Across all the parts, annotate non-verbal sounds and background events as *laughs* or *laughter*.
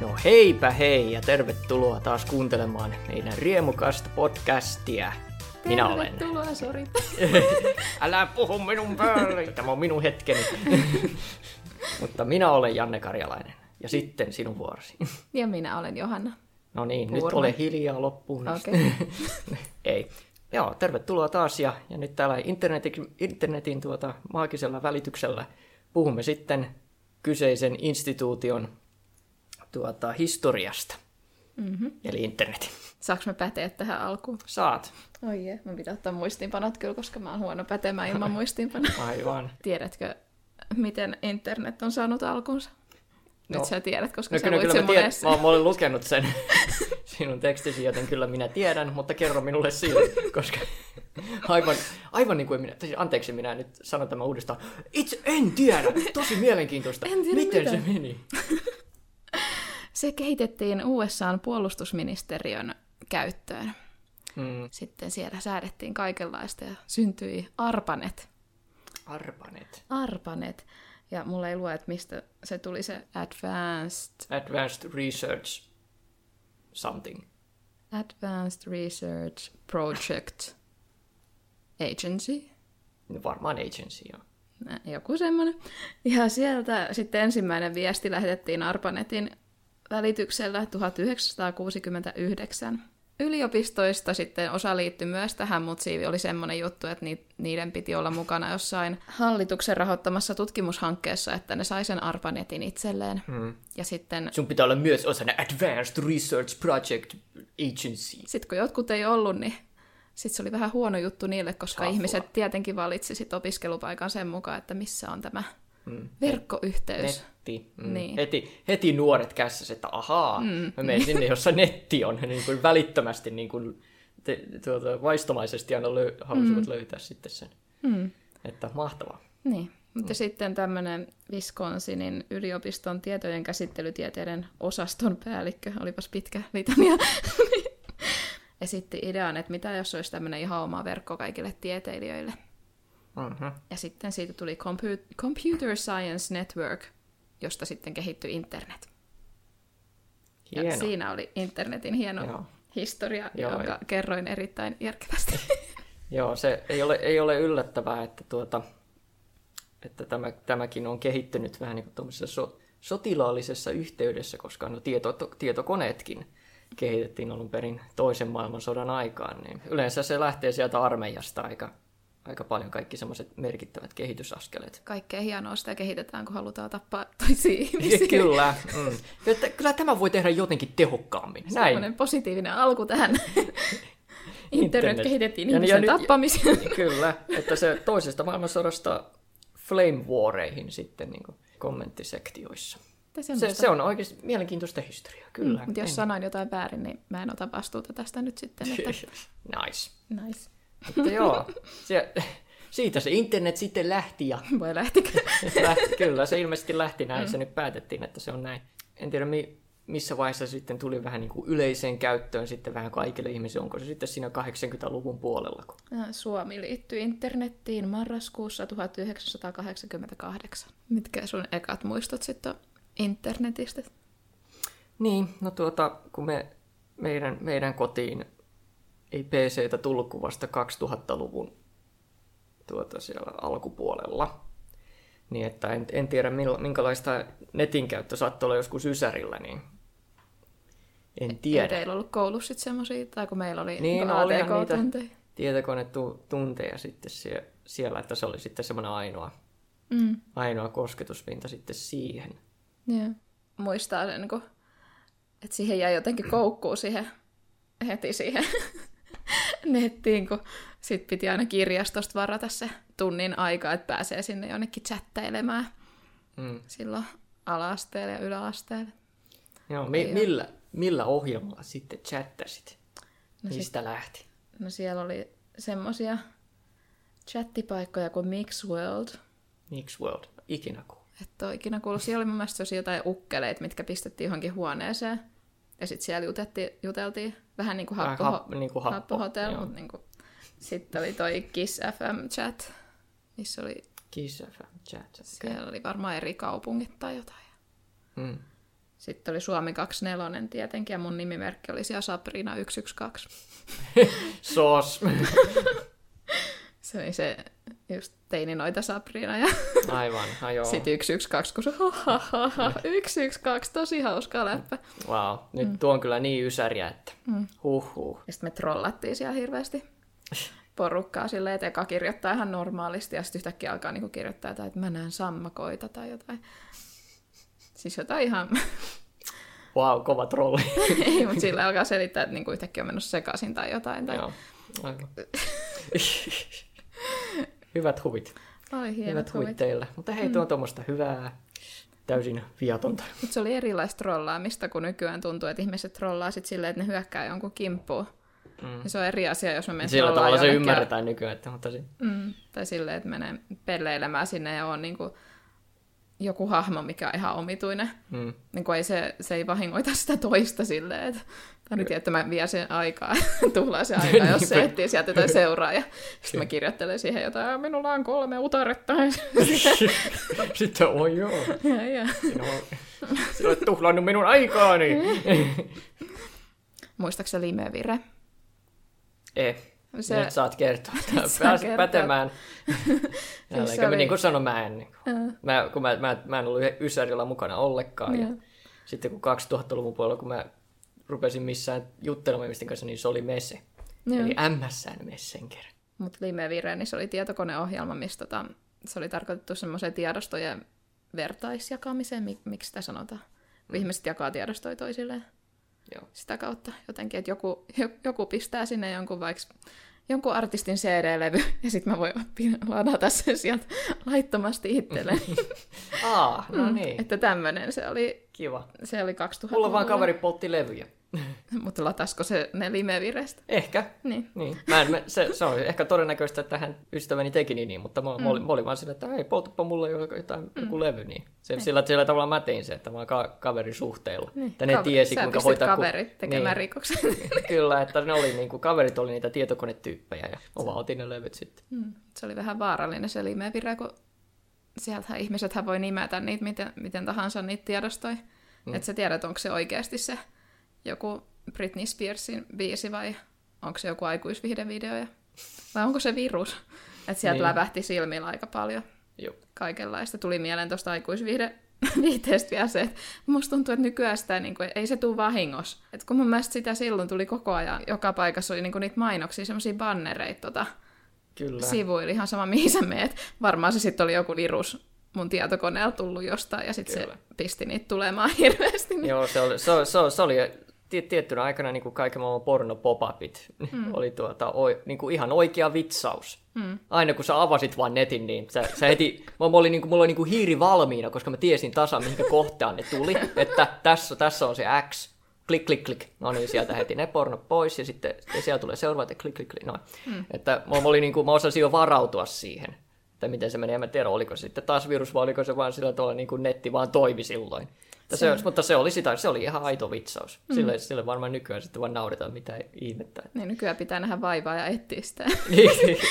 No heipä hei ja tervetuloa taas kuuntelemaan meidän riemukasta podcastia. Minä olen. Tervetuloa, sori. *laughs* Älä puhu minun päälle, tämä on minun hetkeni. *laughs* Mutta minä olen Janne Karjalainen ja sitten sinun vuorosi. Ja minä olen Johanna. No niin, nyt Purma. ole hiljaa loppuun. Okei. *laughs* Ei. Joo, tervetuloa taas ja, ja nyt täällä internetin, internetin tuota, maagisella välityksellä puhumme sitten kyseisen instituution tuota, historiasta, Mm-hmm. eli internetin. Saanko me päteä tähän alkuun? Saat. Oi jee, mä pitää ottaa muistiinpanot kyllä, koska mä oon huono pätemään ilman *laughs* muistiinpanoja. Aivan. Tiedätkö, miten internet on saanut alkunsa? Nyt No. sä tiedät, koska No sä kyllä, kyllä sen mä, tiedän, mä, oon- mä olen lukenut sen *laughs* sinun tekstisi, joten kyllä minä tiedän, mutta kerro minulle silti, koska aivan, aivan niin kuin minä, siis anteeksi minä nyt sanon tämän uudestaan, itse en tiedä, tosi mielenkiintoista, En tiedä miten mitään. se meni. *laughs* Se kehitettiin USAn puolustusministeriön käyttöön. Hmm. Sitten siellä säädettiin kaikenlaista ja syntyi ARPANET. Arpanet. ARPANET. Ja mulla ei lue, että mistä se tuli se Advanced Advanced Research something. Advanced Research Project Agency, No varmaan agency, joo. Joku semmoinen. Ja sieltä sitten ensimmäinen viesti lähetettiin ARPANETin välityksellä 1969. Yliopistoista sitten osa liittyi myös tähän, mutta siinä oli semmoinen juttu, että ni- niiden piti olla mukana jossain hallituksen rahoittamassa tutkimushankkeessa, että ne sai sen ARPANETin itselleen. Hmm. Ja sitten Sun pitää olla myös osana Advanced Research Project Agency. sitten kun jotkut ei ollut, niin sitten se oli vähän huono juttu niille, koska Safua. ihmiset tietenkin valitsi sit opiskelupaikan sen mukaan, että missä on tämä Hmm. verkkoyhteys. Netti. Mm. Niin. Heti, heti nuoret kässäs, että ahaa, mm. mä menen sinne, jossa netti on. Niin kuin välittömästi niin kuin, te, tuota, vaistomaisesti aina löy, halusivat mm. löytää sitten sen. Mm. Että mahtavaa. Niin. Mutta sitten tämmöinen Wisconsinin yliopiston tietojen käsittelytieteiden osaston päällikkö, olipas pitkä litania, *laughs* esitti idean, että mitä jos olisi tämmöinen ihan oma verkko kaikille tieteilijöille. Mm-hmm. Ja sitten siitä tuli Compu- Computer Science Network, josta sitten kehittyi internet. Ja Hieno. siinä oli internetin hieno Joo. historia, Joo, jonka ja- kerroin erittäin järkevästi. *laughs* Joo, se ei ole, ei ole yllättävää, että, tuota, että tämä, tämäkin on kehittynyt vähän niin kuin so, sotilaallisessa yhteydessä, koska no tieto, to, tietokoneetkin kehitettiin alun perin toisen maailmansodan aikaan, niin yleensä se lähtee sieltä armeijasta aika, aika paljon kaikki semmoiset merkittävät kehitysaskeleet. Kaikkea hienoa sitä kehitetään, kun halutaan tappaa toisia *laughs* ihmisiä. kyllä, mm. Että kyllä tämä voi tehdä jotenkin tehokkaammin. Näin. Semmoinen positiivinen alku tähän. *laughs* Internet, Internet. kehitettiin Ja- ja ihmisen nyt- tappamiseen. *laughs* Kyllä, että se toisesta maailmansodasta flame wareihin sitten niin kommenttisektioissa. Se, se on oikeasti mielenkiintoista historiaa, kyllä. Mm, mutta jos sanoin jotain väärin, niin mä en ota vastuuta tästä nyt sitten. Että... nice. Nice. Mutta joo, se, siitä se internet sitten lähti ja *laughs* Voi lähtikö? *laughs* lähti, kyllä se ilmeisesti lähti näin, Mm. se nyt päätettiin, että se on näin. En tiedä mi, missä vaiheessa se sitten tuli vähän niin kuin yleiseen käyttöön sitten vähän kaikille ihmisille, onko se sitten siinä 80-luvun puolella, kun Äh, Suomi liittyi internettiin marraskuussa 1988. Mitkä sun ekat muistot sitten on internetistä? Niin, no tuota, kun me, meidän, meidän kotiin ei PCtä tullut kuin vasta 2000-luvun tuota siellä alkupuolella, niin että en, en tiedä minkälaista netin käyttö saattoi olla joskus Ysärillä, niin en Ei tiedä. teillä ollut koulussa sitten semmosia, tai kun meillä oli Niin, niinku no niitä. ATK-tunteja. Tietokonetunteja sitten sie, siellä, että se oli sitten semmoinen ainoa, Mm. ainoa kosketuspinta sitten siihen. Joo. Muistaa sen, kun, että siihen jäi jotenkin koukkuu siihen, heti siihen nettiin, kun sit piti aina kirjastosta varata se tunnin aika, että pääsee sinne jonnekin chattailemaan Mm. silloin ala-asteella ja yläasteella. Joo, mi, Ei millä, millä ohjelmalla sitten chattasit? No, sit, Mistä lähti? no siellä oli semmosia chattipaikkoja kuin Mixworld, Mixworld, ikinä kuullut. että ole ikinä kuullut. Siellä oli mun mielestä jotain ukkeleita, mitkä pistettiin johonkin huoneeseen. Ja sitten siellä juteltiin, juteltiin vähän niin kuin happo, hap- niin kuin happo, happo hotel, joo. mutta niin kuin, sitten oli toi Kiss FM chat, missä oli, Kiss FM chat. Okay. siellä oli varmaan eri kaupungit tai jotain. Mm. Sitten oli Suomi 24 tietenkin, ja mun nimimerkki oli siellä Sabrina 112. *laughs* Sos. *laughs* Se oli se just teini noita Sabrina ja *laughs* Aivan, ai joo. sitten 112, kun se ha, ha, ha, ha, 112, tosi hauska läppä. Wow, nyt mm. tuo on kyllä niin ysäriä, että mm. huhhuh. Ja sitten me trollattiin siellä hirveästi porukkaa silleen, että eka kirjoittaa ihan normaalisti ja sitten yhtäkkiä alkaa niinku kirjoittaa jotain, että mä näen sammakoita tai jotain. Siis jotain ihan... *laughs* Wow, kova trolli. *laughs* Ei, mutta sillä alkaa selittää, että niinku yhtäkkiä on mennyt sekaisin tai jotain. Tai... Joo, aivan. Hyvät huvit. Oli hienot Hyvät huvit huvit. teillä. Mutta hei, tuo on tuommoista hyvää, täysin viatonta. Mutta se oli erilaista trollaamista, kun nykyään tuntuu, että ihmiset trollaa sit silleen, että ne hyökkää jonkun kimppuun. Mm. Ja se on eri asia, jos mä menen Sillä tavalla se jonnekin- ymmärretään nykyään, että mutta se... Mm, tai silleen, että menee pelleilemään sinne ja on niinku joku hahmo, mikä on ihan omituinen. Mm. Niin ei se, se ei vahingoita sitä toista silleen, että nyt että mä vien sen aikaa, *laughs* tuhlaa se aikaa, *laughs* jos se etsii sieltä jotain seuraaja. Sitten mä kirjoittelen siihen jotain, "Aa, minulla on kolme utaretta. *laughs* Sitten, oi joo, ja, ja. sinä olet, sinä olet tuhlannut minun aikaani. Muistaakseni limevire? Eh, Se- se... nyt saat kertoa. Kertoa. pätemään. Jälleen, se siis oli... niin kuin sanoin, mä en, niin kuin, Ää. mä, kun mä, mä, mä en ollut Ysärillä mukana ollenkaan. Ja Joo. sitten kun 2000-luvun puolella, kun mä rupesin missään juttelemaan ihmisten kanssa, niin se oli Mese. Joo. Eli MSN Messenger. Mutta Limevire, niin se oli tietokoneohjelma, missä tota, se oli tarkoitettu semmoiseen tiedostojen vertaisjakamiseen, mik, miksi sitä sanotaan. Kun ihmiset jakaa tiedostoja toisilleen Joo. sitä kautta jotenkin, että joku, jo- joku pistää sinne jonkun vaikka jonkun artistin CD-levy, *laughs* ja sitten mä voin oppia ladata sen sieltä laittomasti itselleni. *laughs* Aa, no niin, Mm, Että tämmöinen se oli, kiva. se oli 2000 Mulla vaan kaveri poltti levyjä. *laughs* Mutta latasko se ne limevirestä? Ehkä. Niin. Niin. Mä en, mä, se, se on ehkä todennäköistä, että hän ystäväni teki niin, mutta mä, mm. mä, olin, mä olin vaan sillä, että hei, poltapa mulle jo jotain, mm. joku levy. Niin. Se, sillä, sillä tavalla mä tein se, että vaan ka- kaverin suhteilla. Niin. Että ne Kaveri- tiesi, Sä kuinka hoitaa... kaverit tekemään niin. rikoksen. *laughs* Kyllä, että ne oli, niin kuin, kaverit oli niitä tietokonetyyppejä ja mä vaan otin ne levyt sitten. Mm. Se oli vähän vaarallinen se limevire, kun sieltähän ihmisethän voi nimetä niitä miten, miten tahansa niitä tiedostoja. Mm. Että sä tiedät, onko se oikeasti se joku Britney Spearsin biisi vai onko se joku aikuisvihdevideo. Ja... Vai onko se virus? Että sieltä Niin. lävähti silmillä aika paljon Joo. kaikenlaista. Tuli mieleen tuosta aikuisviihde *laughs* viiteestä vielä se, että musta tuntuu, että nykyään sitä niin kuin, ei se tule vahingossa. Et kun mun mielestä sitä silloin tuli koko ajan, joka paikassa oli niin kuin, niitä mainoksia, semmoisia bannereita tota, Kyllä. sivuilla, ihan sama mihin sä meet. Varmaan se sitten oli joku virus mun tietokoneella tullut jostain, ja sitten se pisti niitä tulemaan *laughs* hirveästi. Niin... Joo, se oli, se, se, se oli tiettynä aikana niin kuin kaiken maailman porno pop-upit *laughs* mm. oli tuota, o, niin kuin ihan oikea vitsaus. Mm. Aina kun sä avasit vaan netin, niin sä, sä heti, mä olin, niin kuin, mulla oli niin kuin hiiri valmiina, koska mä tiesin tasan, mihinkä kohtaan ne tuli, että tässä, tässä on se X, klik, klik, klik. No niin, sieltä heti ne pornot pois ja sitten ja sieltä tulee seuraava, että klik, klik, klik. Noin. Mm. Että mä, oli niin kuin, mä osasin jo varautua siihen, että miten se menee. En mä tiedä, oliko se sitten taas virus vai oliko se vaan sillä tavalla niin kuin netti vaan toimi silloin. Mutta se, mutta se oli sitä, se oli ihan aito vitsaus. Sille, sille varmaan nykyään sitten vaan nauretaan mitä ihmettä. niin nykyään pitää nähdä vaivaa ja etsiä sitä. *laughs* niin,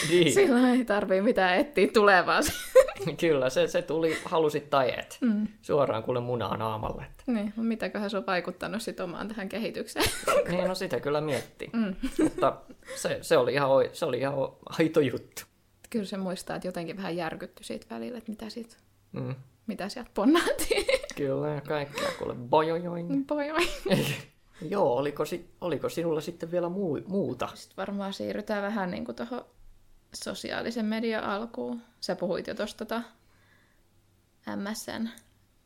niin. Silloin ei tarvii mitään etsiä tulevaa. *laughs* Kyllä, se, se tuli, halusit tai et. Mm. Suoraan kuule munaa naamalle. Että. niin, mutta mitäköhän se on vaikuttanut sit omaan tähän kehitykseen? *laughs* Niin, no sitä kyllä miettii. Mm. Mutta se, se, oli ihan, se oli ihan aito juttu. Kyllä se muistaa, että jotenkin vähän järkytty siitä välillä, että mitä, siitä, Mm. Mitä sieltä ponnahtiin. Kyllä, ja kaikkea kuule bojojoin. Poi, oi. *laughs* Joo, oliko, si- oliko sinulla sitten vielä muu- muuta? Sitten varmaan siirrytään vähän niin kuin tuohon sosiaalisen median alkuun. Sä puhuit jo tuosta tota MSN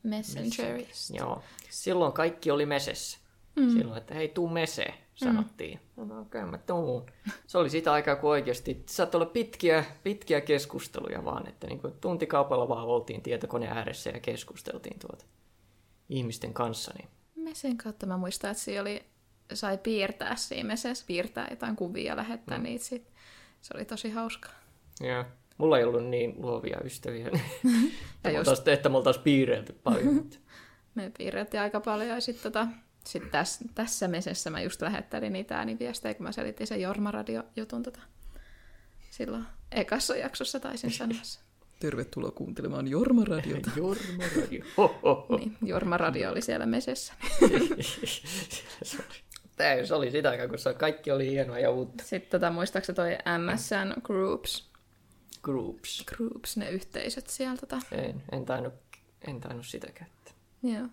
Messengerista. Joo. Silloin kaikki oli mesessä. Mm. Silloin, että hei, tuu mese, sanottiin. Mm. No okei, okay, mä tuun. Se oli sitä aikaa, kun oikeasti saattoi olla pitkiä, pitkiä keskusteluja vaan, että niin kuin tuntikaupalla vaan oltiin tietokoneen ääressä ja keskusteltiin tuota ihmisten kanssa. Niin. Mesen kautta mä muistan, että siinä oli, sai piirtää siinä mesessä, piirtää jotain kuvia ja lähettää mm. niitä sit. Se oli tosi hauskaa. Ja. Mulla ei ollut niin luovia ystäviä, *laughs* Ja että, just- just... että me oltaisiin piireilty paljon. *laughs* Me piirrettiin aika paljon ja sitten tota, sit tässä, tässä mesessä mä just lähettelin niitä ääniviestejä, kun mä selitin sen Jorma Radio-jutun tota, silloin ekassa jaksossa taisin sanoa. *laughs* Tervetuloa kuuntelemaan Jorma Radiota. *laughs* Jorma Radio. Ho, ho, ho. niin, Jorma Radio oli siellä mesessä. se, oli, se oli sitä aikaa, kun se kaikki oli hienoa ja uutta. Sitten tota, muistaakseni toi MSN Groups, Groups. Groups, ne yhteisöt siellä. Tota. En, en, tainnut, en tainnut sitä käyttää. Joo.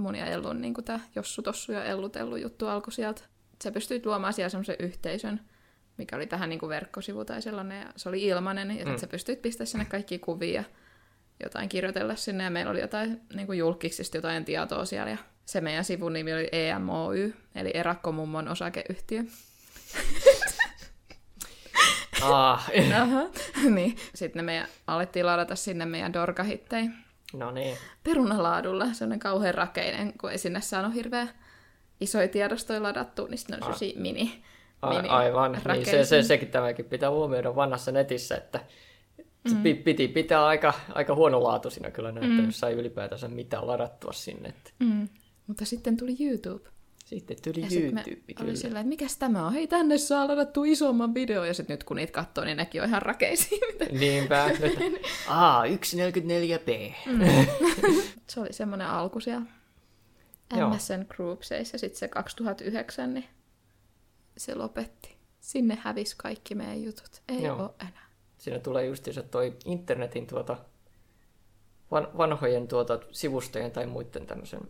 Mun ja Ellun niin tämä Jossu Tossu ja Ellu Tellu juttu alkoi sieltä. Sä pystyit luomaan siellä semmoisen yhteisön, mikä oli tähän niin kuin verkkosivu tai sellainen, ja se oli ilmainen, ja mm. sä pystyit pistämään sinne kaikki kuvia ja jotain kirjoitella sinne, ja meillä oli jotain niin kuin julkiksista jotain tietoa siellä, ja se meidän sivun nimi oli EMOY, eli Erakkomummon osakeyhtiö. Ah, Aha, niin. Sitten me alettiin ladata sinne meidän dorkahittei no niin. perunalaadulla, sellainen kauhean rakeinen, kun ei sinne saanut hirveän isoja tiedostoja ladattua, niin sitten on ah. mini, A- mini aivan, niin se, se, sekin tämäkin pitää huomioida vanhassa netissä, että se pi- piti pitää aika, aika huonolaatuisina kyllä näitä, mm. jos sai ylipäätänsä mitään ladattua sinne. Mm. Mutta sitten tuli YouTube. Sitten tuli Ja YouTube, oli kyllä. sillä, että mikäs tämä on? Hei, tänne saa ladattua isomman video. Ja sitten nyt kun niitä katsoo, niin nekin on ihan rakeisia. Niinpä. *laughs* Aa, 144p. Mm. *laughs* se oli semmoinen alku siellä. MSN Groupseissa. Ja sitten se 2009, niin se lopetti. Sinne hävisi kaikki meidän jutut. Ei Joo. ole enää. Siinä tulee justiinsa toi internetin tuota, van, vanhojen tuota, sivustojen tai muiden tämmöisen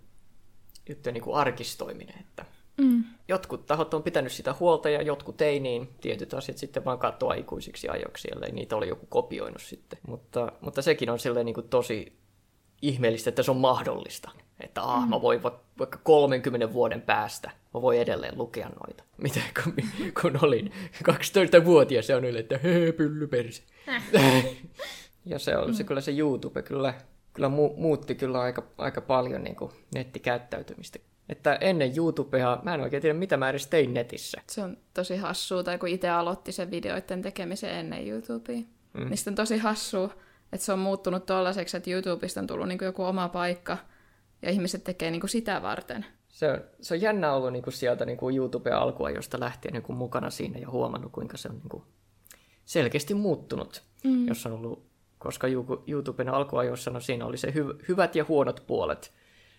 juttujen niin kuin arkistoiminen, että Mm. jotkut tahot on pitänyt sitä huolta ja jotkut ei, niin tietyt asiat sitten vaan katoaa ikuisiksi ajoiksi, ellei niitä oli joku kopioinut sitten. Mutta, mutta sekin on silleen niin kuin tosi ihmeellistä, että se on mahdollista. Että ah, mä voin va- vaikka 30 vuoden päästä, mä voin edelleen lukea noita. *laughs* Mitä kun, kun olin 12-vuotias ja on yleensä, että hee, pyllypersi. *laughs* ja se on se, kyllä se YouTube kyllä, kyllä mu- muutti kyllä aika, aika paljon niin kuin nettikäyttäytymistä. Että ennen YouTubea, mä en oikein tiedä mitä mä edes tein netissä. Se on tosi hassua, tai kun itse aloitti sen videoiden tekemisen ennen YouTubea. Mm. Niin sitten on tosi hassua, että se on muuttunut tollaiseksi, että YouTubesta on tullut niin joku oma paikka, ja ihmiset tekee niin sitä varten. Se on, se on jännä ollut niin kuin sieltä niin kuin YouTubea alkua, josta lähtien niin kuin mukana siinä ja huomannut, kuinka se on niin kuin selkeästi muuttunut. Mm. Jos on ollut, koska YouTuben alkuajoissa no siinä oli se hy- hyvät ja huonot puolet.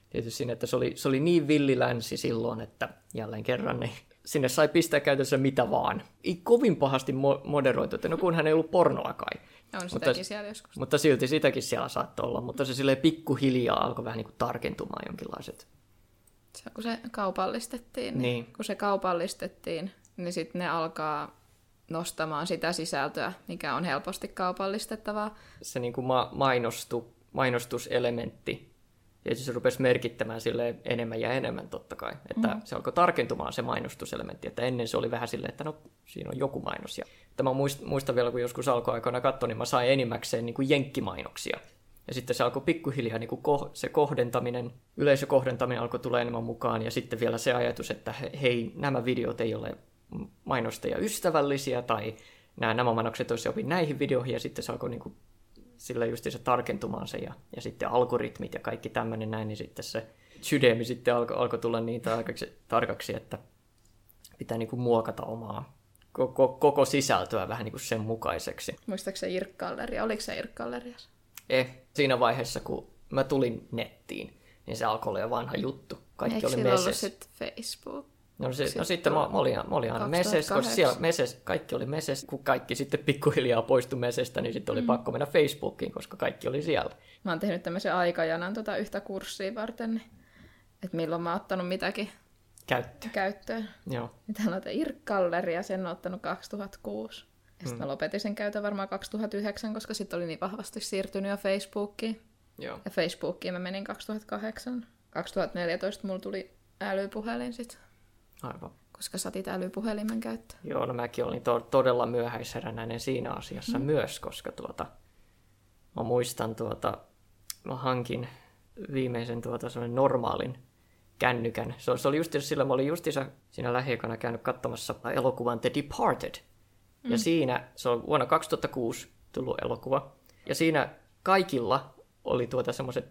Tietysti siinä, että se oli, se oli niin villilänsi silloin, että jälleen kerran niin sinne sai pistää käytössä mitä vaan. Ei kovin pahasti mo- moderoitu, että no kunhan ei ollut pornoa kai. On Mutta- sitäkin siellä joskus. Mutta silti sitäkin siellä saattoi olla, mutta se silleen pikkuhiljaa alkoi vähän niin kuin tarkentumaan jonkinlaiset. Se, kun se kaupallistettiin, niin, Niin. kun se kaupallistettiin, niin sitten ne alkaa nostamaan sitä sisältöä, mikä on helposti kaupallistettavaa. se niin kuin ma- mainostu, mainostuselementti, ja se rupesi merkittämään sille enemmän ja enemmän totta kai. Että mm. se alkoi tarkentumaan se mainostuselementti, että ennen se oli vähän silleen, että no siinä on joku mainos. Ja että mä muist- muistan vielä, kun joskus alkuaikoina katsoin, niin mä sain enimmäkseen niin kuin jenkkimainoksia. Ja sitten se alkoi pikkuhiljaa niin kuin ko- se kohdentaminen, yleisökohdentaminen alkoi tulla enemmän mukaan. Ja sitten vielä se ajatus, että he- hei, nämä videot ei ole mainostaja ystävällisiä tai nämä, nämä mainokset olisi jokin näihin videoihin. Ja sitten se alkoi niin kuin sillä justiinsa tarkentumaan se ja, ja sitten algoritmit ja kaikki tämmöinen näin, niin sitten se sydämi sitten alkoi alko tulla niin tarkaksi, tarkaksi, että pitää niin kuin muokata omaa koko, koko sisältöä vähän niin kuin sen mukaiseksi. Muistaakseni Irkkalleria? Oliko se Irkkallerias? Eh, siinä vaiheessa, kun mä tulin nettiin, niin se alkoi olla jo vanha juttu. Kaikki Eikö oli ollut meses. sit Facebook? No, se, no Sitten sitten mä, mä olin, mä olin aina meses, koska 2008. siellä meses, kaikki oli meses. Kun kaikki sitten pikkuhiljaa poistui mesestä, niin sitten oli mm. pakko mennä Facebookiin, koska kaikki oli siellä. Mä oon tehnyt tämmöisen aikajanan tota yhtä kurssia varten, että milloin mä oon ottanut mitäkin Käyttö. käyttöön. Joo. Niin Täällä on Irkkalleri ja sen on ottanut 2006. Ja sitten mä lopetin sen käytön varmaan 2009, koska sitten oli niin vahvasti siirtynyt jo Facebookiin. Joo. Ja Facebookiin mä menin 2008. 2014 mulla tuli älypuhelin sit, Aivan. koska satit älypuhelimen käyttöön. Joo, no mäkin olin to- todella myöhäisherännäinen siinä asiassa mm. myös, koska tuota, mä muistan tuota, mä hankin viimeisen tuota normaalin kännykän. Se, se oli justiinsa sillä, mä olin justiinsa siinä lähiaikana käynyt katsomassa elokuvan The Departed. Mm. Ja siinä, se on vuonna 2006 tullut elokuva. Ja siinä kaikilla oli tuota semmoiset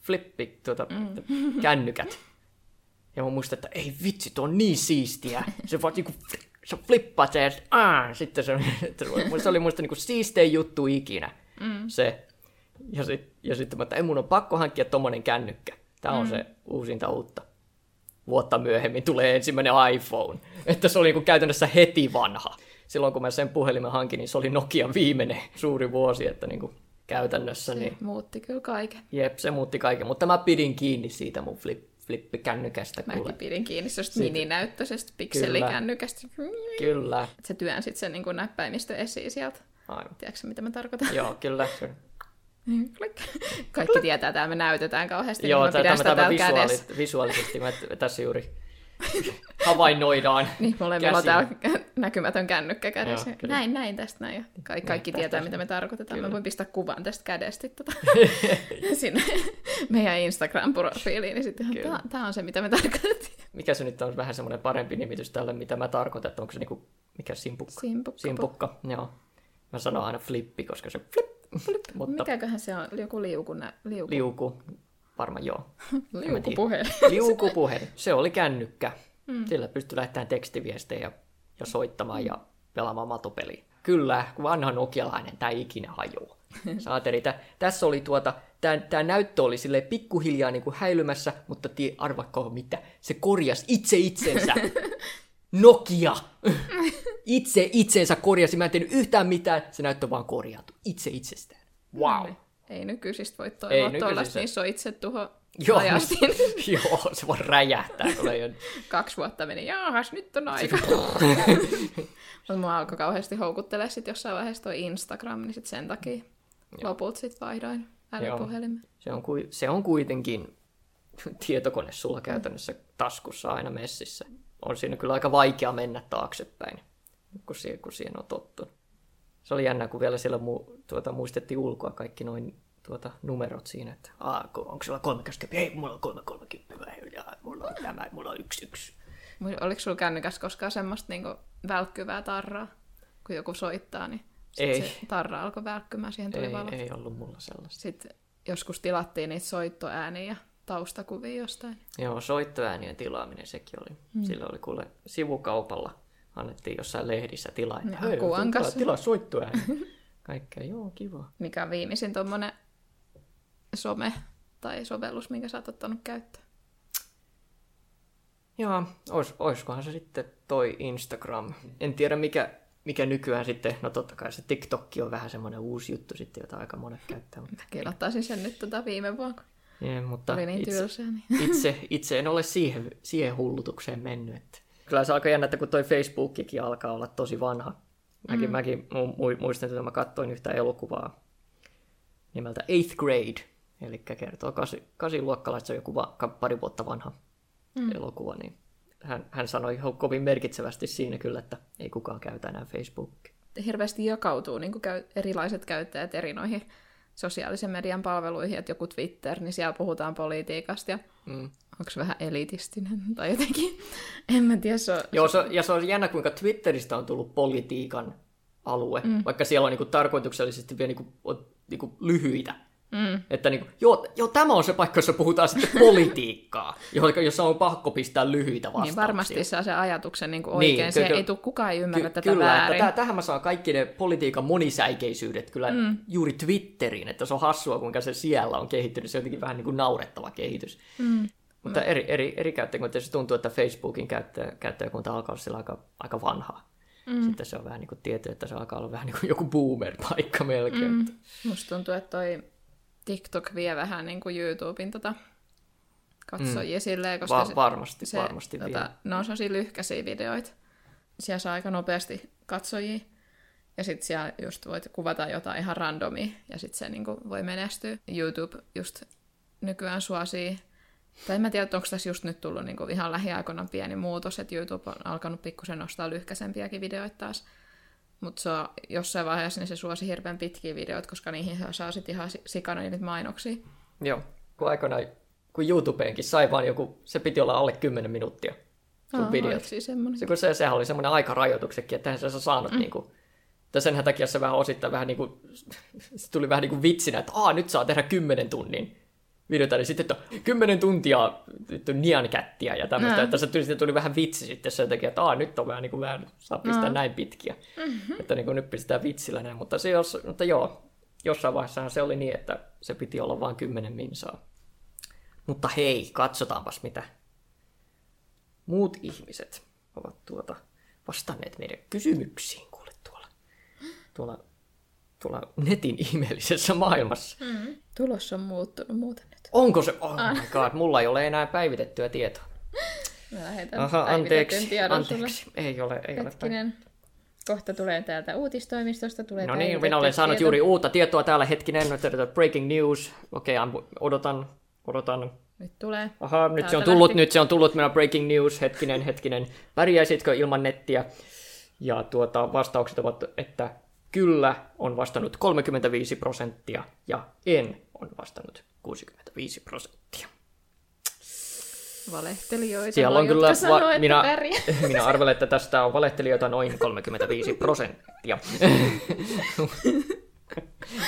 flippi tuota, mm. kännykät. *laughs* Ja mä muistan, että ei vitsi, tuo on niin siistiä. Se vaan niinku, se flippaa se ja sit- aah, sitten se, se oli musta niinku siistein juttu ikinä. Mm. Se. Ja sitten ja sit mä, että ei mun on pakko hankkia tommonen kännykkä. Tämä on mm. se uusinta uutta. Vuotta myöhemmin tulee ensimmäinen iPhone. Että se oli niin kuin käytännössä heti vanha. Silloin kun mä sen puhelimen hankin, niin se oli Nokian viimeinen suuri vuosi, että niin kuin käytännössä. Se niin, muutti kyllä kaiken. jep, se muutti kaiken. Mutta mä pidin kiinni siitä mun flip, flippikännykästä. Mäkin kuule. pidin kiinni sellaista Siitä- mininäyttöisestä pikselikännykästä. Kyllä. Se työnsit sen niin näppäimistö esiin sieltä. Aivan. Tiedätkö mitä mä tarkoitan? Joo, kyllä. *laughs* Kaikki tietää, että me näytetään kauheasti, Joo, niin mä tämä, pidän sitä tämä kädessä. visuaali, visuaalisesti me tässä juuri *laughs* havainnoidaan. *laughs* Niin, molemmilla on täällä näkymätön kännykkä kädessä. Joo, kyllä. näin, näin tästä näin. Ja Ka- kaikki tästä tietää, se- mitä me tarkoitetaan. Kyllä. Mä voin pistää kuvan tästä kädestä tota, *laughs* sinne meidän Instagram-profiiliin. Niin sitten Kyllä. tämä, tämä on se, mitä me tarkoitettiin. Mikä se nyt on vähän semmoinen parempi nimitys tälle, mitä mä tarkoitan, että onko se niinku, mikä simpukka? Simpukka. Simpukka, joo. Mä sanon aina flippi, koska se flip, flip mutta Mikäköhän se on? Joku liuku, nä- liuku, liuku, varmaan joo. *laughs* liukupuhelin. Liukupuhelin, *laughs* se oli kännykkä. Mm. Sillä pystyi lähettämään tekstiviestejä ja soittamaan ja pelaamaan matopeliä. Kyllä, kun vanha nokialainen, tämä ikinä hajoa. *laughs* Saateri, tä, tässä oli tuota, tämä näyttö oli sille pikkuhiljaa niin kuin häilymässä, mutta tie, arvakko mitä, se korjasi itse itsensä. Nokia! Itse itsensä korjasi, mä en tehnyt yhtään mitään, se näyttö vaan korjaantui. Itse itsestään. Wow. Ei nykyisistä voi Ei toivoa nykyisistä. tuollaista, niissä on itse tuho Joo, *laughs* joo, se vaan räjähtää. Jo Kaksi vuotta meni, jaahas, nyt on aika. *laughs* Mutta mua alkoi kauheasti houkuttelemaan sit jossain vaiheessa toi Instagram, niin sit sen takia lopulta sit vaihdoin älypuhelimen. Se on, kui, se on kuitenkin tietokone sulla käytännössä taskussa aina messissä. On siinä kyllä aika vaikea mennä taaksepäin, kun siihen, kun siihen on tottunut. Se oli jännä, kun vielä siellä mu, tuota, muistettiin ulkoa kaikki noin tuota, numerot siinä, että Aa, onko sulla 320? Ei, mulla on 330. Ja mulla on tämä, mulla on yksi yksi. Oliko sulla kännykässä koskaan semmoista niinku välkkyvää tarraa, kun joku soittaa, niin Ei. se tarra alkoi välkkymään, siihen tuli Ei, valo. ei ollut mulla sellaista. Sitten joskus tilattiin niitä soittoääniä ja taustakuvia jostain. Joo, soittoäänien tilaaminen sekin oli. Mm. Sillä oli kuule sivukaupalla, annettiin jossain lehdissä tilaa. että Ja hei, Akuankassa. tilaa, tilaa soittoääni. *laughs* Kaikkea, joo, kiva. Mikä on viimeisin tuommoinen some tai sovellus, minkä sä oot ottanut käyttöön? Joo, ois, oiskohan se sitten toi Instagram. En tiedä mikä, mikä nykyään sitten, no totta kai se TikTok on vähän semmoinen uusi juttu sitten, jota aika monet käyttää. Mutta, Mäkin ottaisin sen nyt tota viime vuonna, kun yeah, mutta oli niin itse, tylsää. Niin. itse, itse en ole siihen, siihen hullutukseen mennyt. Että. Kyllä se aika jännä, että kun toi Facebookikin alkaa olla tosi vanha. Mäkin, mm. mäkin mu- mu- muistan, että mä katsoin yhtä elokuvaa nimeltä Eighth Grade, eli kertoo kasi, kasiluokkalaista, se on joku va- pari vuotta vanha mm. elokuva, niin hän, hän sanoi ihan kovin merkitsevästi siinä kyllä, että ei kukaan käytä enää Facebookia. Hirveästi jakautuu niin kuin käy, erilaiset käyttäjät eri noihin sosiaalisen median palveluihin, että joku Twitter, niin siellä puhutaan politiikasta ja Mm. onko se vähän elitistinen tai jotenkin, *laughs* en mä tiedä, se on, Joo, se, on- ja se on jännä, kuinka Twitteristä on tullut politiikan alue, mm. vaikka siellä on niinku tarkoituksellisesti vielä niinku, on, niinku lyhyitä. Mm. Että niinku, joo, joo, tämä on se paikka, jossa puhutaan sitten *laughs* politiikkaa, jossa on pakko pistää lyhyitä vastauksia. niin varmasti saa se ajatuksen niin kuin Niin, oikein, niin, ky- ei tule kukaan ei ymmärrä Ky- tätä kyllä, väärin. että täh- tähän mä saan kaikki ne politiikan monisäikeisyydet kyllä mm. juuri Twitteriin, että se on hassua, kuinka se siellä on kehittynyt. Se on jotenkin vähän niin kuin naurettava kehitys. Mm. Mutta eri, eri, eri käyttäjä, kun tietysti tuntuu, että Facebookin käyttäjä, käyttäjäkunta alkaa olla aika, aika vanhaa. Mm. Sitten se on vähän niin kuin tietty, että se alkaa olla vähän niin kuin joku boomer-paikka melkein. Mm. Musta tuntuu, että toi TikTok vie vähän niin kuin YouTuben tota katsojia mm. silleen, koska Va- se, varmasti, se, varmasti tota, vielä. ne on sellaisia lyhkäisiä videoita. Siellä saa aika nopeasti katsojia. Ja sitten siellä just voit kuvata jotain ihan randomia, ja sitten se niinku voi menestyä. YouTube just nykyään suosii, tai en mä tiedä, onko tässä just nyt tullut niinku ihan lähiaikoina pieni muutos, että YouTube on alkanut pikkusen nostaa lyhkäisempiäkin videoita taas. Mutta se jossain vaiheessa niin se suosi hirveän pitkiä videoita, koska niihin saa sitten ihan si- sikana niitä mainoksia. Joo, kun aikoinaan, kun YouTubeenkin sai vaan joku, se piti olla alle 10 minuuttia sun Aa, videot. Se, kun se, sehän oli semmoinen aikarajoituksekin, että se saanut mm. niinku, tai senhän takia se vähän osittain vähän niinku, *laughs* se tuli vähän niinku vitsinä, että Aa, nyt saa tehdä 10 tunnin videota, niin sitten, että 10 tuntia vittu niankättiä ja tämmöistä, Nää. että se tuli, sitten tuli vähän vitsi sitten sen takia, että Aa, nyt on vähän niinku vähän, saa pistää näin pitkiä, että niinku nyt pistetään vitsillä näin, mutta se jos, mutta joo, jossain vaiheessa se oli niin, että se piti olla vain 10 minsaa. Mutta hei, katsotaanpas mitä muut ihmiset ovat tuota vastanneet meidän kysymyksiin kuule tuolla, tuolla, tuolla netin ihmeellisessä maailmassa. Mm. Tulos on muuttunut muuten nyt. Onko se? Oh my god, mulla ei ole enää päivitettyä tietoa. Mä lähetän Aha, anteeksi, tiedon sulle. anteeksi. Ei ole, ei ole. Hetkinen. Kohta tulee täältä uutistoimistosta. Tulee No niin, minä päivitetty olen saanut tieto. juuri uutta tietoa täällä hetkinen. Nyt breaking news. Okei, okay, odotan, odotan. Nyt tulee. Aha, nyt se on Täältä tullut, lähti. nyt se on tullut minä breaking news. Hetkinen, hetkinen. Pärjäisitkö ilman nettiä? Ja tuota, vastaukset ovat, että kyllä on vastannut 35 prosenttia ja en on vastannut 65 prosenttia. Valehtelijoita, Siellä on kyllä, sanoo, että minä, *laughs* minä arvelen, että tästä on valehtelijoita noin 35 prosenttia. *laughs*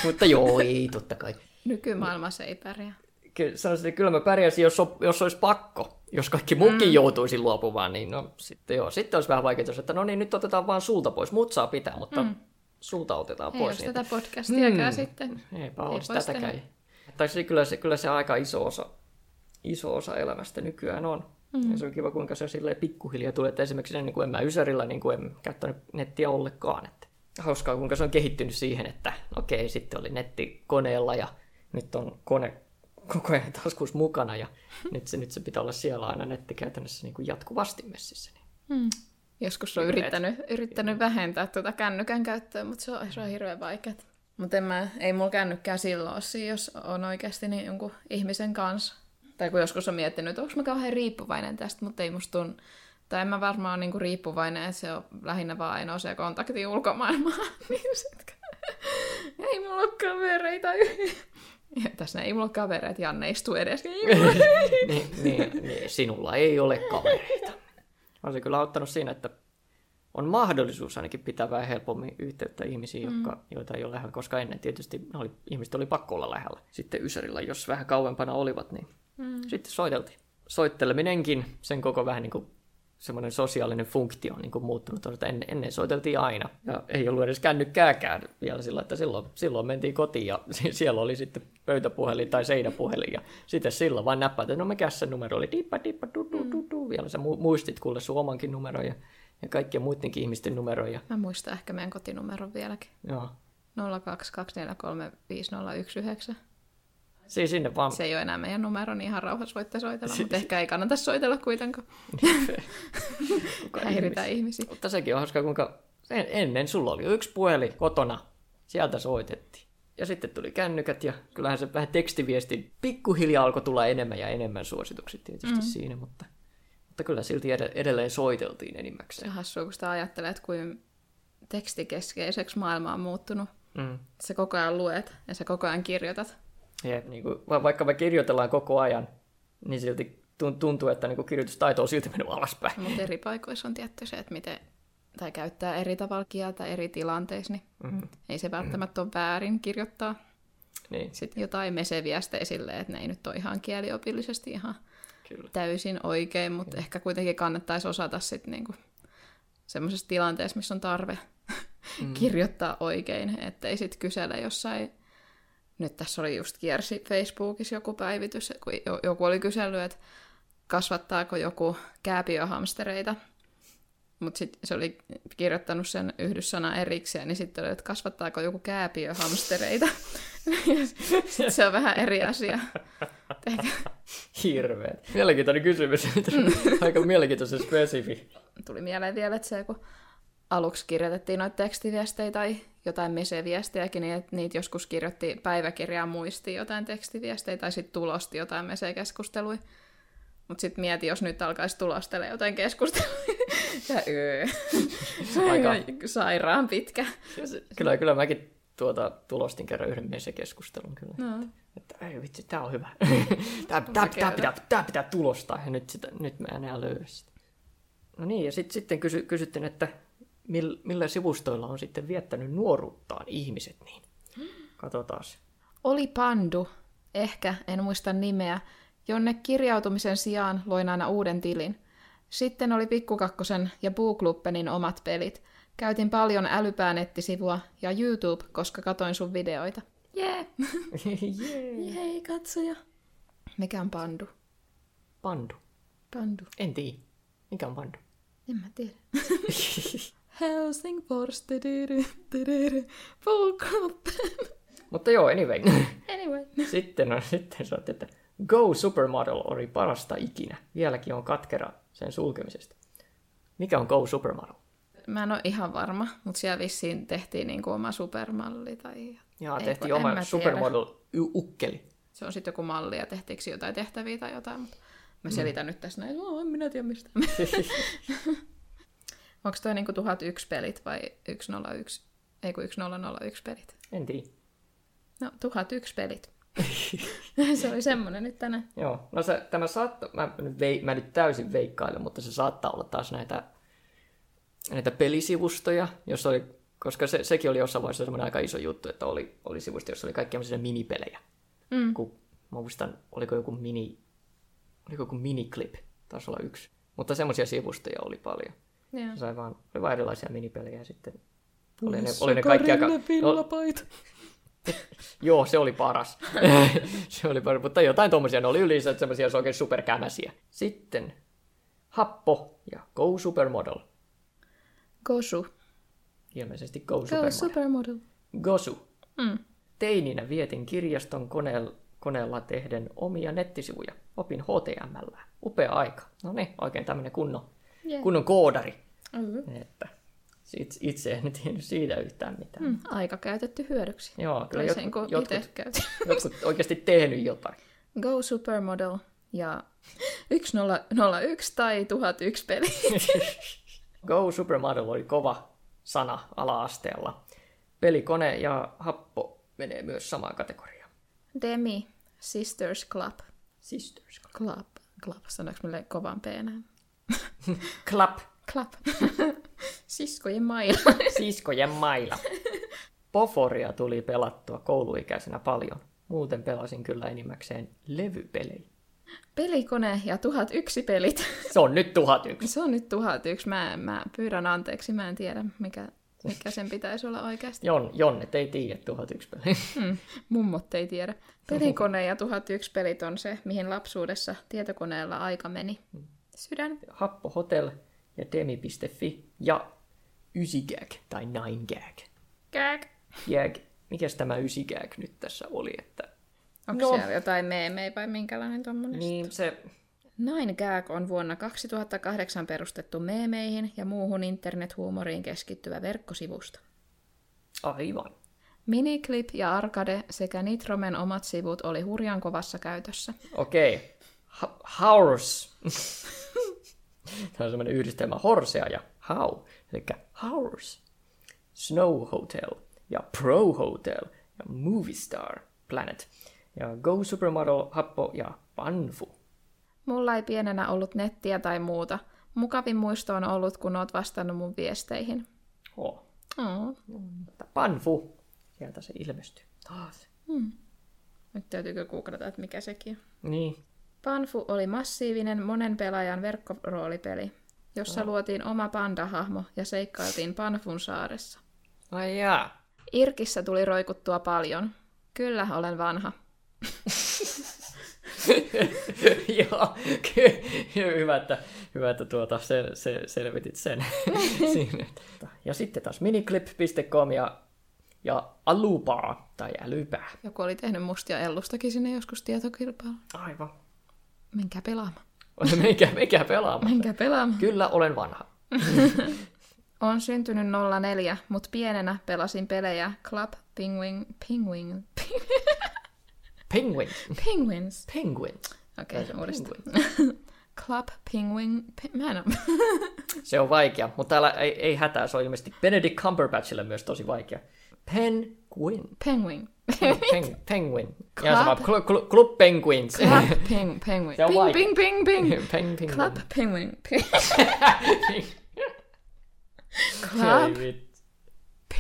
Mutta joo, ei, totta kai. Nykymaailmassa ei pärjää. Kyllä, sanoisin, että kyllä mä pärjäsin, jos, on, jos olisi pakko. Jos kaikki muukin mm. joutuisi luopumaan, niin no sitten joo. Sitten olisi vähän vaikeaa, että no niin, nyt otetaan vaan sulta pois. Mut saa pitää, mutta mm. sulta otetaan Ei pois. niin tätä podcastiakaan sitten. Eipä Ei olisi tätäkään. tehdä. Tai se, kyllä, se, kyllä se aika iso osa, iso osa elämästä nykyään on. Mm. Ja se on kiva, kuinka se silleen pikkuhiljaa tulee. Että esimerkiksi ennen kuin en mä Ysärillä, niin kuin en käyttänyt nettiä ollenkaan. Että hauskaa, kuinka se on kehittynyt siihen, että okei, sitten oli netti koneella ja nyt on kone koko ajan taskussa mukana ja nyt se, nyt se pitää olla siellä aina netti käytännössä niin kuin jatkuvasti messissä. Niin. Hmm. Joskus on yrittänyt, yrittänyt vähentää tuota kännykän käyttöä, mutta se on, se on hirveän vaikeaa. Mutta mä, ei mulla kännykkää silloin jos on oikeasti niin jonkun ihmisen kanssa. Tai kun joskus on miettinyt, että onko mä kauhean riippuvainen tästä, mutta ei musta tunnu. Tai en mä varmaan niinku riippuvainen, että se on lähinnä vaan ainoa se kontakti ulkomaailmaan. *laughs* niin sit, ei mulla ole kavereita. *laughs* Ja tässä ei mulla ole kavereita, Janne istuu edes. *laughs* niin, niin, niin, sinulla ei ole kavereita. On kyllä auttanut siinä, että on mahdollisuus ainakin pitää vähän helpommin yhteyttä ihmisiin, mm. jotka, joita ei ole lähellä, koska ennen tietysti oli, ihmiset oli pakko olla lähellä. Sitten Ysärillä, jos vähän kauempana olivat, niin mm. sitten soiteltiin. Soitteleminenkin, sen koko vähän niin kuin semmoinen sosiaalinen funktio on niin kuin muuttunut, että ennen, ennen soiteltiin aina. Ja ei ollut edes kännykkääkään vielä sillä, että silloin, silloin mentiin kotiin ja *laughs* siellä oli sitten pöytäpuhelin tai seinäpuhelin. Ja sitten silloin vain näppäät, että no mikä se numero oli, dippa, dippa, du, du, du, du. Vielä sä mu- muistit kuule sun omankin numeron ja, ja kaikkien muidenkin ihmisten numeroja. Mä muistan ehkä meidän kotinumeron vieläkin. Joo. 022435019. Siis sinne vaan. Se ei ole enää meidän numero, niin ihan rauhassa voitte soitella, mutta ehkä ei kannata soitella kuitenkaan. *laughs* Häiritään ihmis- ihmisiä. Mutta sekin on hauskaa, kuinka en- ennen sulla oli yksi puhelin kotona, sieltä soitettiin. Ja sitten tuli kännykät ja kyllähän se vähän tekstiviesti pikkuhiljaa alkoi tulla enemmän ja enemmän suositukset tietysti mm. siinä, mutta, mutta kyllä silti ed- edelleen soiteltiin Se enimmäkseen. on hassua, kun sitä ajattelee, että kuin tekstikeskeiseksi maailma on muuttunut. Mm. Sä koko ajan luet ja sä koko ajan kirjoitat. Ja niin kuin, va- vaikka me kirjoitellaan koko ajan, niin silti tun- tuntuu, että niin kuin kirjoitustaito on silti mennyt alaspäin. Mutta eri paikoissa on tietty se, että miten tai käyttää eri tavalla kieltä eri tilanteissa, niin Mm. ei se välttämättä ole väärin kirjoittaa. Niin, Sitten jotain meseviestejä silleen, että ne ei nyt ole ihan kieliopillisesti ihan kyllä. täysin oikein, mutta ehkä kuitenkin kannattaisi osata sitten niinku semmoisessa tilanteessa, missä on tarve mm. *laughs* kirjoittaa oikein, ettei sitten kysele jossain, nyt tässä oli just kiersi Facebookissa joku päivitys, kun jo- joku oli kysellyt, että kasvattaako joku kääpiöhamstereita, mutta sitten se oli kirjoittanut sen yhdyssana erikseen, niin sitten oli, että kasvattaako joku kääpiöhamstereita. *laughs* sitten se on vähän eri asia. Ehkä Hirveet. Mielenkiintoinen kysymys. Aika mielenkiintoisen spesifi. tuli mieleen vielä, että se kun aluksi kirjoitettiin noita tekstiviestejä tai jotain meseviestejäkin, niin että niitä joskus kirjoitti päiväkirjaan muistiin jotain tekstiviestejä tai sitten tulosti jotain mesekeskusteluja. Mutta sitten mieti, jos nyt alkaisi tulostella jotain keskustelua. *laughs* ja öö. Se on Aika- sairaan pitkä. Kyllä, kyllä mäkin tuota, tulostin kerran yhden mesekeskustelun kyllä. No. Että ei vitsi, tää on hyvä. *laughs* tää, tää, tää, pitää, tää pitää tulostaa ja nyt, sitä, nyt mä enää löydä sitä. No niin, ja sit, sitten kysy, kysyttiin, että mil, millä sivustoilla on sitten viettänyt nuoruuttaan ihmiset, niin katsotaan. Oli Pandu, ehkä, en muista nimeä, jonne kirjautumisen sijaan loin aina uuden tilin. Sitten oli Pikkukakkosen ja Bookluppenin omat pelit. Käytin paljon älypäänettisivua ja YouTube, koska katoin sun videoita. Jee! *laughs* Jee. Hei, katsoja! Mikä on pandu? Pandu. Pandu. En tiedä. Mikä on pandu? En mä tiedä. *laughs* Helsingfors. Mutta joo, anyway. Anyway. sitten on sitten sanottu, että Go Supermodel oli parasta ikinä. Vieläkin on katkera sen sulkemisesta. Mikä on Go Supermodel? Mä en ole ihan varma, mutta siellä vissiin tehtiin niinku oma supermalli tai... Ja Ei, tehtiin oma. Supermodel-ukkeli. Se on sitten joku malli ja tehtiinkö jotain tehtäviä tai jotain, mutta mä selitän nyt tässä näin, että en minä tiedä mistä. *laughs* *laughs* Onko toi niinku 1001 pelit vai 101? Ei kun 1001 pelit. En tiedä. No, 1001 pelit. *laughs* se oli semmonen nyt tänään. Joo, no se, tämä saattaa, mä, nyt vei, mä nyt täysin veikkailen, mutta se saattaa olla taas näitä, näitä pelisivustoja, jos oli, koska se, sekin oli jossain vaiheessa semmoinen aika iso juttu, että oli, oli sivusto, jossa oli kaikkia minipelejä. Mm. Kun, mä muistan, oliko joku mini, oliko joku miniclip, taisi olla yksi. Mutta semmoisia sivustoja oli paljon. Joo. Se sai vaan, oli vaan erilaisia minipelejä sitten oli ne, oli ne kaikki aika... No. *laughs* Joo, se oli paras. *laughs* se oli paras, mutta jotain tommosia, ne oli yleensä semmoisia oikein superkämäsiä. Sitten Happo ja Go Supermodel. Gosu. Ilmeisesti Go, Go Supermodel. supermodel. Gosu. Mm. Teininä vietin kirjaston koneella, koneella tehden omia nettisivuja. Opin HTML. Upea aika. No niin, oikein tämmönen kunnon, Yeah. kunnon koodari. Mm. Että itse, itse en tiennyt siitä yhtään mitään. Mm. Aika käytetty hyödyksi. Joo, kyllä jotkut, kuin jotkut, itse käytin. *laughs* jotkut oikeasti tehnyt jotain. Go Supermodel ja 1001 tai 1001 peli. *laughs* Go Supermodel oli kova sana ala-asteella. Pelikone ja happo menee myös samaan kategoriaan. Demi Sisters Club. Sisters. Club. Club. Sanoinko meille kovan p Clap. *laughs* Club. Siskojen mailla. *laughs* Siskojen mailla. Poforia tuli pelattua kouluikäisenä paljon. Muuten pelasin kyllä enimmäkseen levypelejä. Pelikone ja 1001 pelit. Se on nyt 1001. Se on nyt 1001. Mä, mä pyydän anteeksi. Mä en tiedä, mikä, mikä sen pitäisi olla oikeasti. Jon, Jonnet ei tiedä 1001 peliä. Hmm, mummot ei tiedä. Pelikone ja 1001 pelit on se, mihin lapsuudessa tietokoneella aika meni. Sydän. Happo Hotel ja Demi.fi ja 9gag tai 9gag. Gag. Gag. Mikäs tämä 9gag nyt tässä oli, että Onko No. siellä jotain meemejä vai minkälainen tommonen? niin se Nine Gag on vuonna 2008 perustettu meemeihin ja muuhun internethuumoriin keskittyvä verkkosivusto. aivan. Miniclip ja Arcade sekä Nitromen omat sivut oli hurjan kovassa käytössä. Okei. Ha- Horse. *laughs* On semmoinen yhdistelmä horsea ja how. Eli horse. Snow Hotel ja Pro Hotel ja Movie Star Planet. Ja Go Supermodel, Happo ja Panfu. Mulla ei pienenä ollut nettiä tai muuta. Mukavin muisto on ollut, kun oot vastannut mun viesteihin. Oh. Oh. Mutta Panfu. Sieltä se ilmestyy. Taas. Nyt täytyykö googlata, että mikä sekin on. Niin. Panfu oli massiivinen monen pelaajan verkkoroolipeli, jossa luotiin oma pandahahmo ja seikkailtiin Panfun saaressa. Ai jaa. Irkissä tuli roikuttua paljon. Kyllä, olen vanha. *laughs* Joo, ky- hyvä, että, hyvä, että tuota, se, se, selvitit sen. *laughs* Ja sitten taas miniclip.com ja, ja Alupaa tai Älypää. Joku oli tehnyt mustia ellustakin sinne joskus tietokilpailuun. Aivan. Menkää pelaamaan. *laughs* Mikä, mikä pelaamaan? Menkää pelaamaan. Kyllä olen vanha. *laughs* Olen syntynyt 04, mutta pienenä pelasin pelejä Club Penguin... Penguin... Penguin. Penguins. Penguin. Okei, okay, uudestaan. Club Penguin... Pe- mä en ole... Se on vaikea, mutta täällä ei, ei hätää, se on ilmeisesti Benedict Cumberbatchille myös tosi vaikea. Penguin. Penguin. Pen, penguin. *laughs* Ja Club- sama, Club, Club, Club Penguins. Club *laughs* Peng, Penguin. Se on Ping, ping, ping, ping. *laughs* Peng, penguin. Club Penguin. Club.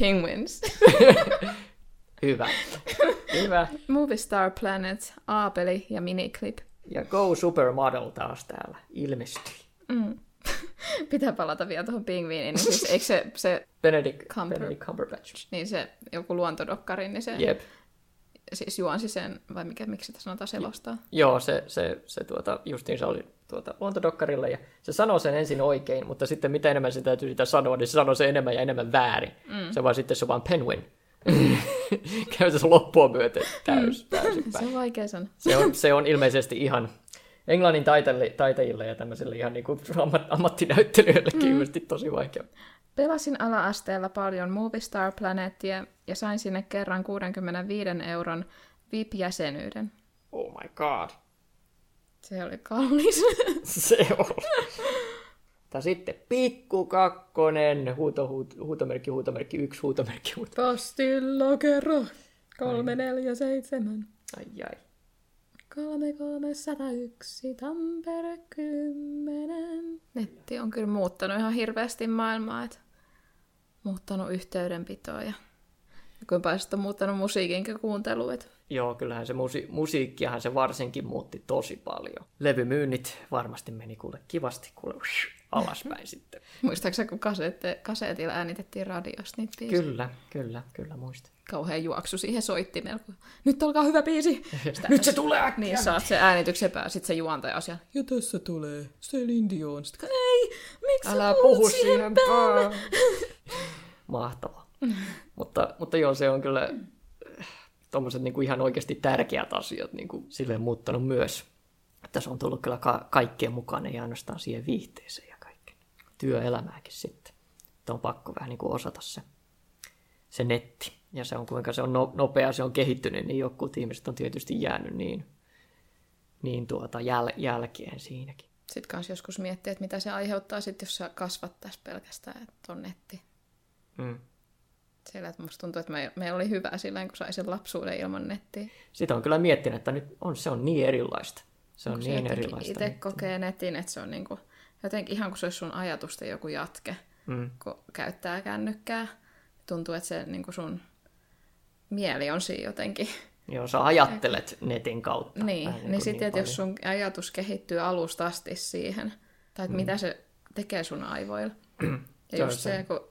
Penguins. Hyvä. Hyvä. Movie Star Planet, A-peli ja miniclip. Ja Go Supermodel taas täällä ilmestyi. Mm. *laughs* Pitää palata vielä tuohon pingviiniin. Niin siis, eikö se, se, Benedict, Cumber- Benedict Cumberbatch. niin se joku luontodokkari, niin se Jep. siis juonsi sen, vai mikä, miksi sitä sanotaan selostaa? Joo, se, se, se tuota, justiinsa oli tuota, luontodokkarilla ja se sanoi sen ensin oikein, mutta sitten mitä enemmän se täytyy sitä sanoa, niin se sanoi se enemmän ja enemmän väärin. Mm. Se vaan sitten se vaan penguin. *laughs* Käytännössä loppua myöten täys, täysin Se on vaikea sana. Se on, se on ilmeisesti ihan englannin taiteille, taitajille ja tämmöisille ihan niin kuin ammat, ammattinäyttelijöillekin mm. tosi vaikea. Pelasin ala-asteella paljon Movistar Planetia ja sain sinne kerran 65 euron VIP-jäsenyyden. Oh my god. Se oli kallis. *laughs* se on. Tai sitten pikku kakkonen, huuto, huut, huutomerkki, huutomerkki, yksi huutomerkki, huutomerkki. Pastilla kerro, kolme, neljä, seitsemän. Ai ai. Kolme, kolme, sata yksi, Tampere kymmenen. Netti on kyllä muuttanut ihan hirveästi maailmaa, että muuttanut yhteydenpitoa ja kuinka paljon on muuttanut musiikin kuuntelu. Että... Joo, kyllähän se musi- musiikkiahan se varsinkin muutti tosi paljon. Levymyynnit varmasti meni kuule kivasti kuule *laughs* alaspäin sitten. Muistaakseni, kun kaseette, kaseetilla äänitettiin radiosta niitä biisejä? Kyllä, kyllä, kyllä muistan. Kauhean juoksu siihen soittimeen, kun nyt alkaa hyvä biisi. *laughs* Sitä, nyt se tulee äkkiä. Niin saat se äänityksen pää, sit se juontaja asia. Ja tässä tulee Celine Dion. Sitten, ei, miksi Älä puhu siihen pää. *laughs* Mahtavaa. mutta, mutta joo, se on kyllä tuommoiset niin ihan oikeasti tärkeät asiat niin kuin silleen muuttanut myös. Se on tullut kyllä ka- kaikkeen mukaan, ei ainoastaan siihen viihteeseen ja kaikkeen. Työelämääkin sitten. Että on pakko vähän niin kuin osata se, se netti. Ja se on kuinka se on no, nopea, se on kehittynyt, niin jotkut ihmiset on tietysti jäänyt niin, niin tuota jäl- jälkeen siinäkin. Sitten kanssa joskus miettiä, että mitä se aiheuttaa sitten, jos sä kasvattaisi pelkästään, että on netti. Mm. Siellä, että musta tuntuu, että me, meillä oli hyvä silleen, kun sai sen lapsuuden ilman nettiä. Sitä on kyllä miettinyt, että nyt on, se on niin erilaista. Se on niin se erilaista. Itse kokee netin, että se on niin kuin, jotenkin ihan kuin se olisi sun ajatusten joku jatke, mm. kun käyttää kännykkää. Tuntuu, että se niin kuin sun mieli on siinä jotenkin. Joo, sä ajattelet netin kautta. Niin, niin, niin sitten, että jos sun ajatus kehittyy alusta asti siihen, tai että mm. mitä se tekee sun aivoilla. ja just se, se, kun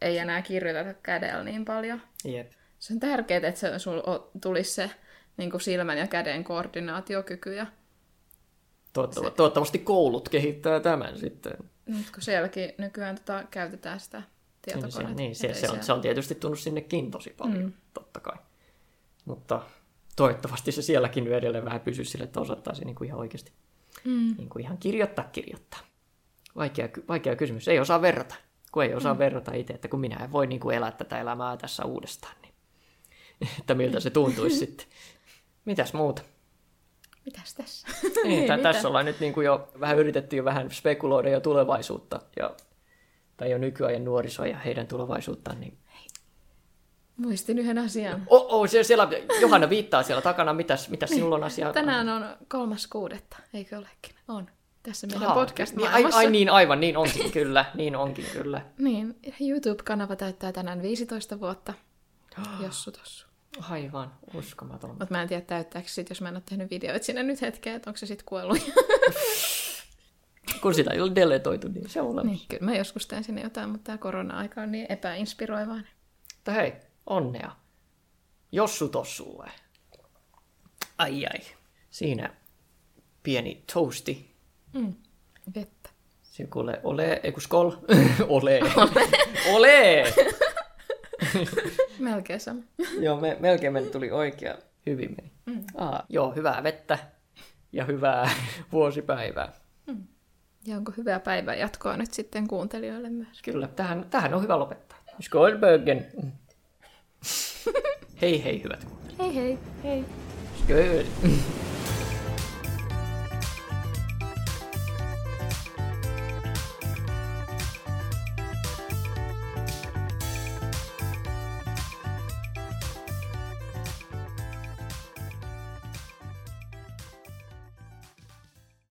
ei enää kirjoiteta kädellä niin paljon. Jep. Se on tärkeää, että se, sulla tulisi se niin kuin silmän ja käden koordinaatiokyky. Ja Toivottavasti, se... toivottavasti koulut kehittää tämän sitten. Nyt kun sielläkin nykyään tota, käytetään sitä tietokonetta. Niin, se, niin se, se, on, se on tietysti tullut sinnekin tosi paljon, mm. totta kai. Mutta toivottavasti se sielläkin nyt edelleen vähän pysyisi sille, että osattaisi niin kuin ihan oikeasti mm. niin kuin ihan kirjoittaa, kirjoittaa. Vaikea, vaikea kysymys. Ei osaa verrata kun ei osaa mm. verrata itse, että kun minä en voi niin kuin elää tätä elämää tässä uudestaan, niin *laughs* että miltä se tuntuisi *laughs* sitten. Mitäs muuta? Mitäs tässä? *laughs* Niin, t- tässä ollaan nyt niin kuin jo vähän yritetty jo vähän spekuloida jo tulevaisuutta, ja, tai jo nykyajan nuorisoa ja heidän tulevaisuuttaan. Niin... Muistin yhden asian. Oh, oh, siellä, Johanna viittaa siellä takana. Mitäs, mitäs sinulla on asia? Tänään on kolmas kuudetta, eikö olekin? On tässä meidän Aha, podcast niin, ai, ai niin, aivan, niin onkin kyllä, niin onkin kyllä. niin, YouTube-kanava täyttää tänään 15 vuotta. *gasps* Jossu tossu. Aivan, uskomaton. Mutta mä en tiedä täyttääkö sit, jos mä en ole tehnyt videoita sinne nyt hetkeä, että onko se sitten kuollut. *laughs* Kun sitä ei ole deletoitu, niin se on olemassa. Niin, kyllä mä joskus teen sinne jotain, mutta tämä korona-aika on niin epäinspiroivaa. Mutta hei, onnea. Jossu tossulle. Ai ai. Siinä pieni toasti Mm. Vettä. Siinä kuulee, ole, ei kun skol. *laughs* ole. ole. *laughs* melkein sama. *laughs* joo, me, melkein meni tuli oikea. Hyvin meni. Mm. Aa, joo, hyvää vettä ja hyvää vuosipäivää. Ja onko hyvää päivää jatkoa nyt sitten kuuntelijoille myös? Kyllä, tähän, tähän on hyvä lopettaa. Skålbögen. *laughs* hei hei hyvät Hei hei. Hei. Skål.